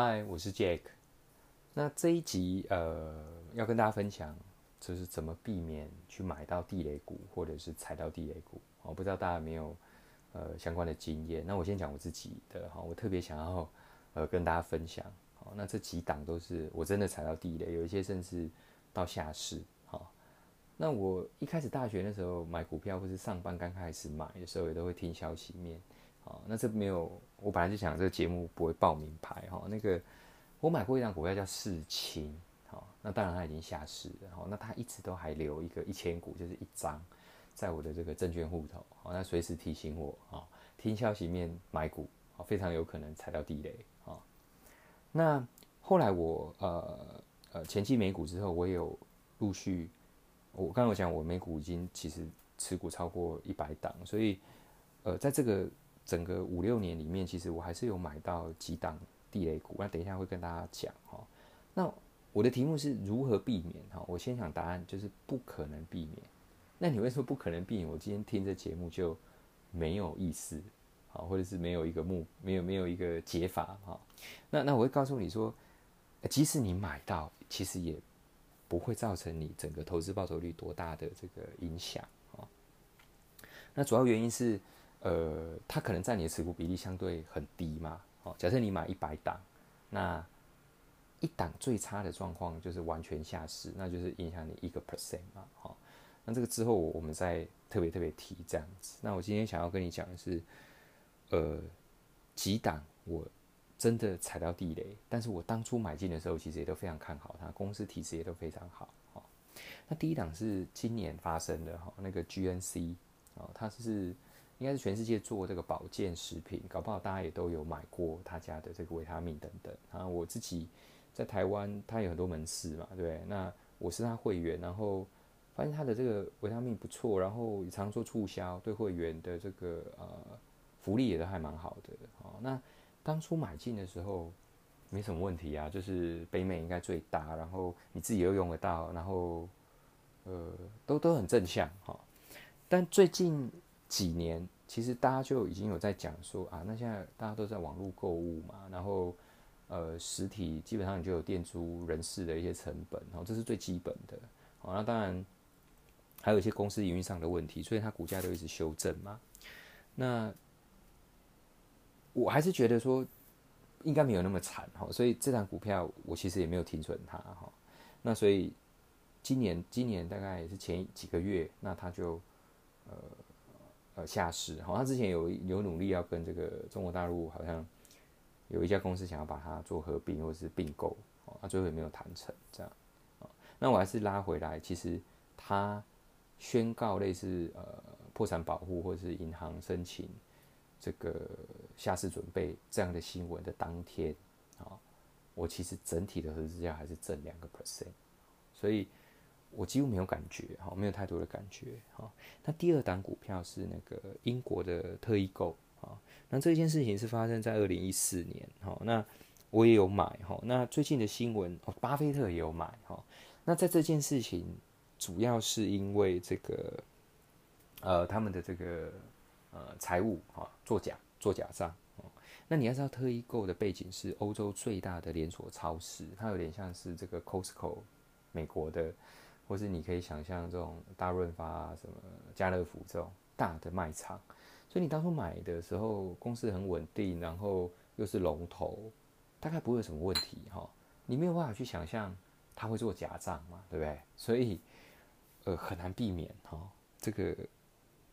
嗨，我是 Jack。那这一集呃，要跟大家分享，就是怎么避免去买到地雷股，或者是踩到地雷股。我不知道大家有没有呃相关的经验。那我先讲我自己的哈，我特别想要呃跟大家分享。好，那这几档都是我真的踩到地雷，有一些甚至到下市。好，那我一开始大学那时候买股票，或是上班刚开始买的时候，也都会听消息面。好，那这没有。我本来就想这个节目不会报名牌哈，那个我买过一张股票叫世青，好，那当然它已经下市了，好，那它一直都还留一个一千股，就是一张在我的这个证券户头，好，那随时提醒我啊，听消息面买股，好，非常有可能踩到地雷，啊，那后来我呃呃前期美股之后，我有陆续，我刚刚我讲我美股已经其实持股超过一百档，所以呃在这个。整个五六年里面，其实我还是有买到几档地雷股，那等一下会跟大家讲哈。那我的题目是如何避免哈？我先想答案就是不可能避免。那你为什么不可能避免？我今天听这节目就没有意思，好，或者是没有一个目，没有没有一个解法哈。那那我会告诉你说，即使你买到，其实也不会造成你整个投资报酬率多大的这个影响啊。那主要原因是。呃，它可能占你的持股比例相对很低嘛，哦，假设你买一百档，那一档最差的状况就是完全下市，那就是影响你一个 percent 嘛，好，那这个之后我们再特别特别提这样子。那我今天想要跟你讲的是，呃，几档我真的踩到地雷，但是我当初买进的时候其实也都非常看好它，公司体质也都非常好，哦，那第一档是今年发生的哈，那个 GNC 哦，它是。应该是全世界做这个保健食品，搞不好大家也都有买过他家的这个维他命等等啊。我自己在台湾，他有很多门市嘛，对不对？那我是他会员，然后发现他的这个维他命不错，然后也常做促销，对会员的这个呃福利也都还蛮好的。哦，那当初买进的时候没什么问题啊，就是北美应该最大，然后你自己又用得到，然后呃都都很正向哈。但最近。几年，其实大家就已经有在讲说啊，那现在大家都在网络购物嘛，然后呃，实体基本上你就有店租人事的一些成本，然后这是最基本的。好，那当然还有一些公司营运上的问题，所以它股价都一直修正嘛。那我还是觉得说应该没有那么惨哈，所以这张股票我其实也没有停损它哈。那所以今年今年大概也是前几个月，那它就呃。呃，下市，好，他之前有有努力要跟这个中国大陆好像有一家公司想要把它做合并或者是并购，哦，他最后也没有谈成，这样，那我还是拉回来，其实他宣告类似呃破产保护或者是银行申请这个下市准备这样的新闻的当天，啊，我其实整体的合资价还是挣两个 percent，所以。我几乎没有感觉，哈，没有太多的感觉，哈。那第二档股票是那个英国的特异购，啊，那这件事情是发生在二零一四年，哈。那我也有买，哈。那最近的新闻，巴菲特也有买，哈。那在这件事情，主要是因为这个，呃，他们的这个呃财务，哈，作假，做假账，那你要知道，特异购的背景是欧洲最大的连锁超市，它有点像是这个 Costco，美国的。或是你可以想象这种大润发啊、什么家乐福这种大的卖场，所以你当初买的时候，公司很稳定，然后又是龙头，大概不会有什么问题哈。你没有办法去想象他会做假账嘛，对不对？所以呃很难避免哈。这个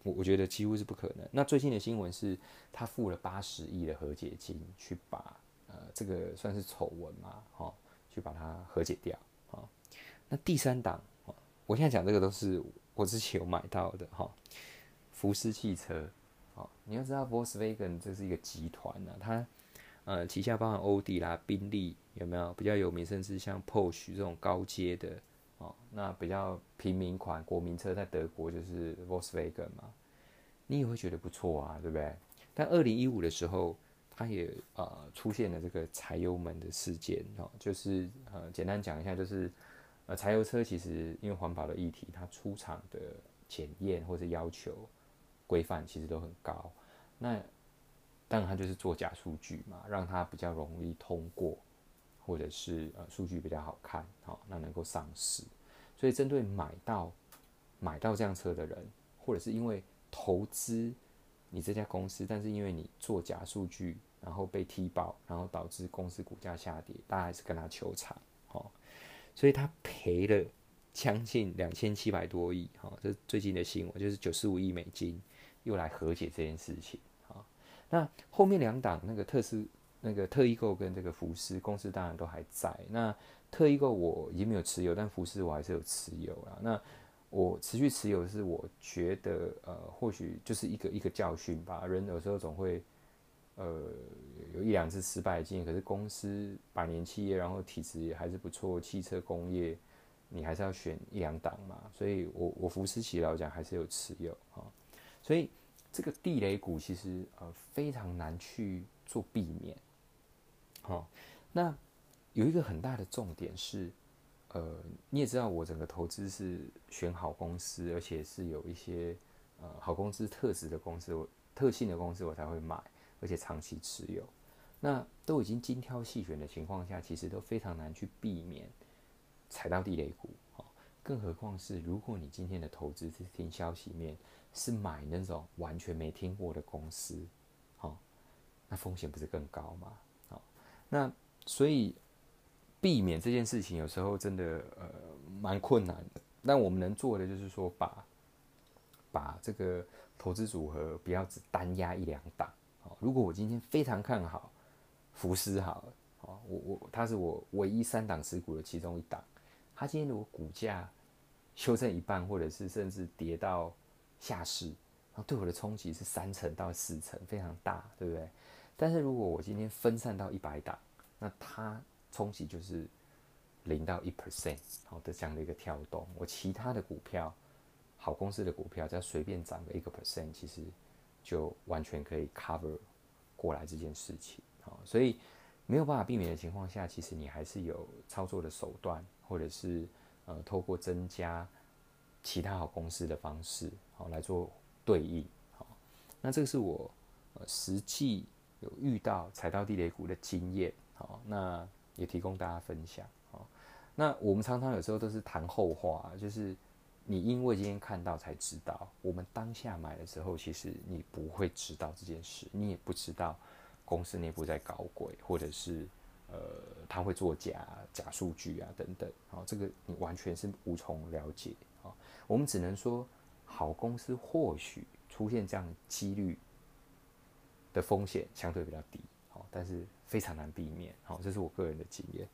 我我觉得几乎是不可能。那最近的新闻是，他付了八十亿的和解金，去把呃这个算是丑闻嘛，哈，去把它和解掉啊。那第三档。我现在讲这个都是我之前有买到的哈，福斯汽车，好，你要知道 Volkswagen 这是一个集团呢，它呃旗下包含欧迪啦、宾利有没有比较有名，甚至像 Porsche 这种高阶的哦，那比较平民款国民车在德国就是 Volkswagen 嘛，你也会觉得不错啊，对不对？但二零一五的时候，它也呃出现了这个柴油门的事件哦，就是呃简单讲一下就是。呃，柴油车其实因为环保的议题，它出厂的检验或者要求规范其实都很高。那当然它就是做假数据嘛，让它比较容易通过或者是呃数据比较好看，好，那能够上市。所以针对买到买到这辆车的人，或者是因为投资你这家公司，但是因为你做假数据，然后被踢爆，然后导致公司股价下跌，大家还是跟他求偿，哦，所以他赔了将近两千七百多亿，哈，这最近的新闻，就是九十五亿美金又来和解这件事情，啊，那后面两档那个特斯那个特异购跟这个福斯公司当然都还在，那特异购我已经没有持有，但福斯我还是有持有啦，那。我持续持有是，我觉得呃，或许就是一个一个教训吧。人有时候总会呃有一两次失败的经验，可是公司百年企业，然后体质也还是不错，汽车工业你还是要选一两档嘛。所以我我福斯奇来讲还是有持有啊。所以这个地雷股其实呃非常难去做避免。好，那有一个很大的重点是。呃，你也知道，我整个投资是选好公司，而且是有一些呃好公司特质的公司，我特性的公司我才会买，而且长期持有。那都已经精挑细选的情况下，其实都非常难去避免踩到地雷股。哦，更何况是如果你今天的投资是听消息面，是买那种完全没听过的公司，好，那风险不是更高吗？好，那所以。避免这件事情有时候真的呃蛮困难的，但我们能做的就是说把把这个投资组合不要只单压一两档。哦，如果我今天非常看好福斯，好，好，我我它是我唯一三档持股的其中一档，它今天如果股价修正一半，或者是甚至跌到下市，然后对我的冲击是三成到四成，非常大，对不对？但是如果我今天分散到一百档，那它冲击就是零到一 percent 好的这样的一个跳动，我其他的股票，好公司的股票，只要随便涨个一个 percent，其实就完全可以 cover 过来这件事情。好，所以没有办法避免的情况下，其实你还是有操作的手段，或者是呃透过增加其他好公司的方式，好来做对应。好，那这个是我呃实际有遇到踩到地雷股的经验。好，那。也提供大家分享哦。那我们常常有时候都是谈后话，就是你因为今天看到才知道，我们当下买的时候，其实你不会知道这件事，你也不知道公司内部在搞鬼，或者是呃他会做假假数据啊等等。好，这个你完全是无从了解啊。我们只能说，好公司或许出现这样几率的风险相对比较低，好，但是。非常难避免，好，这是我个人的经验。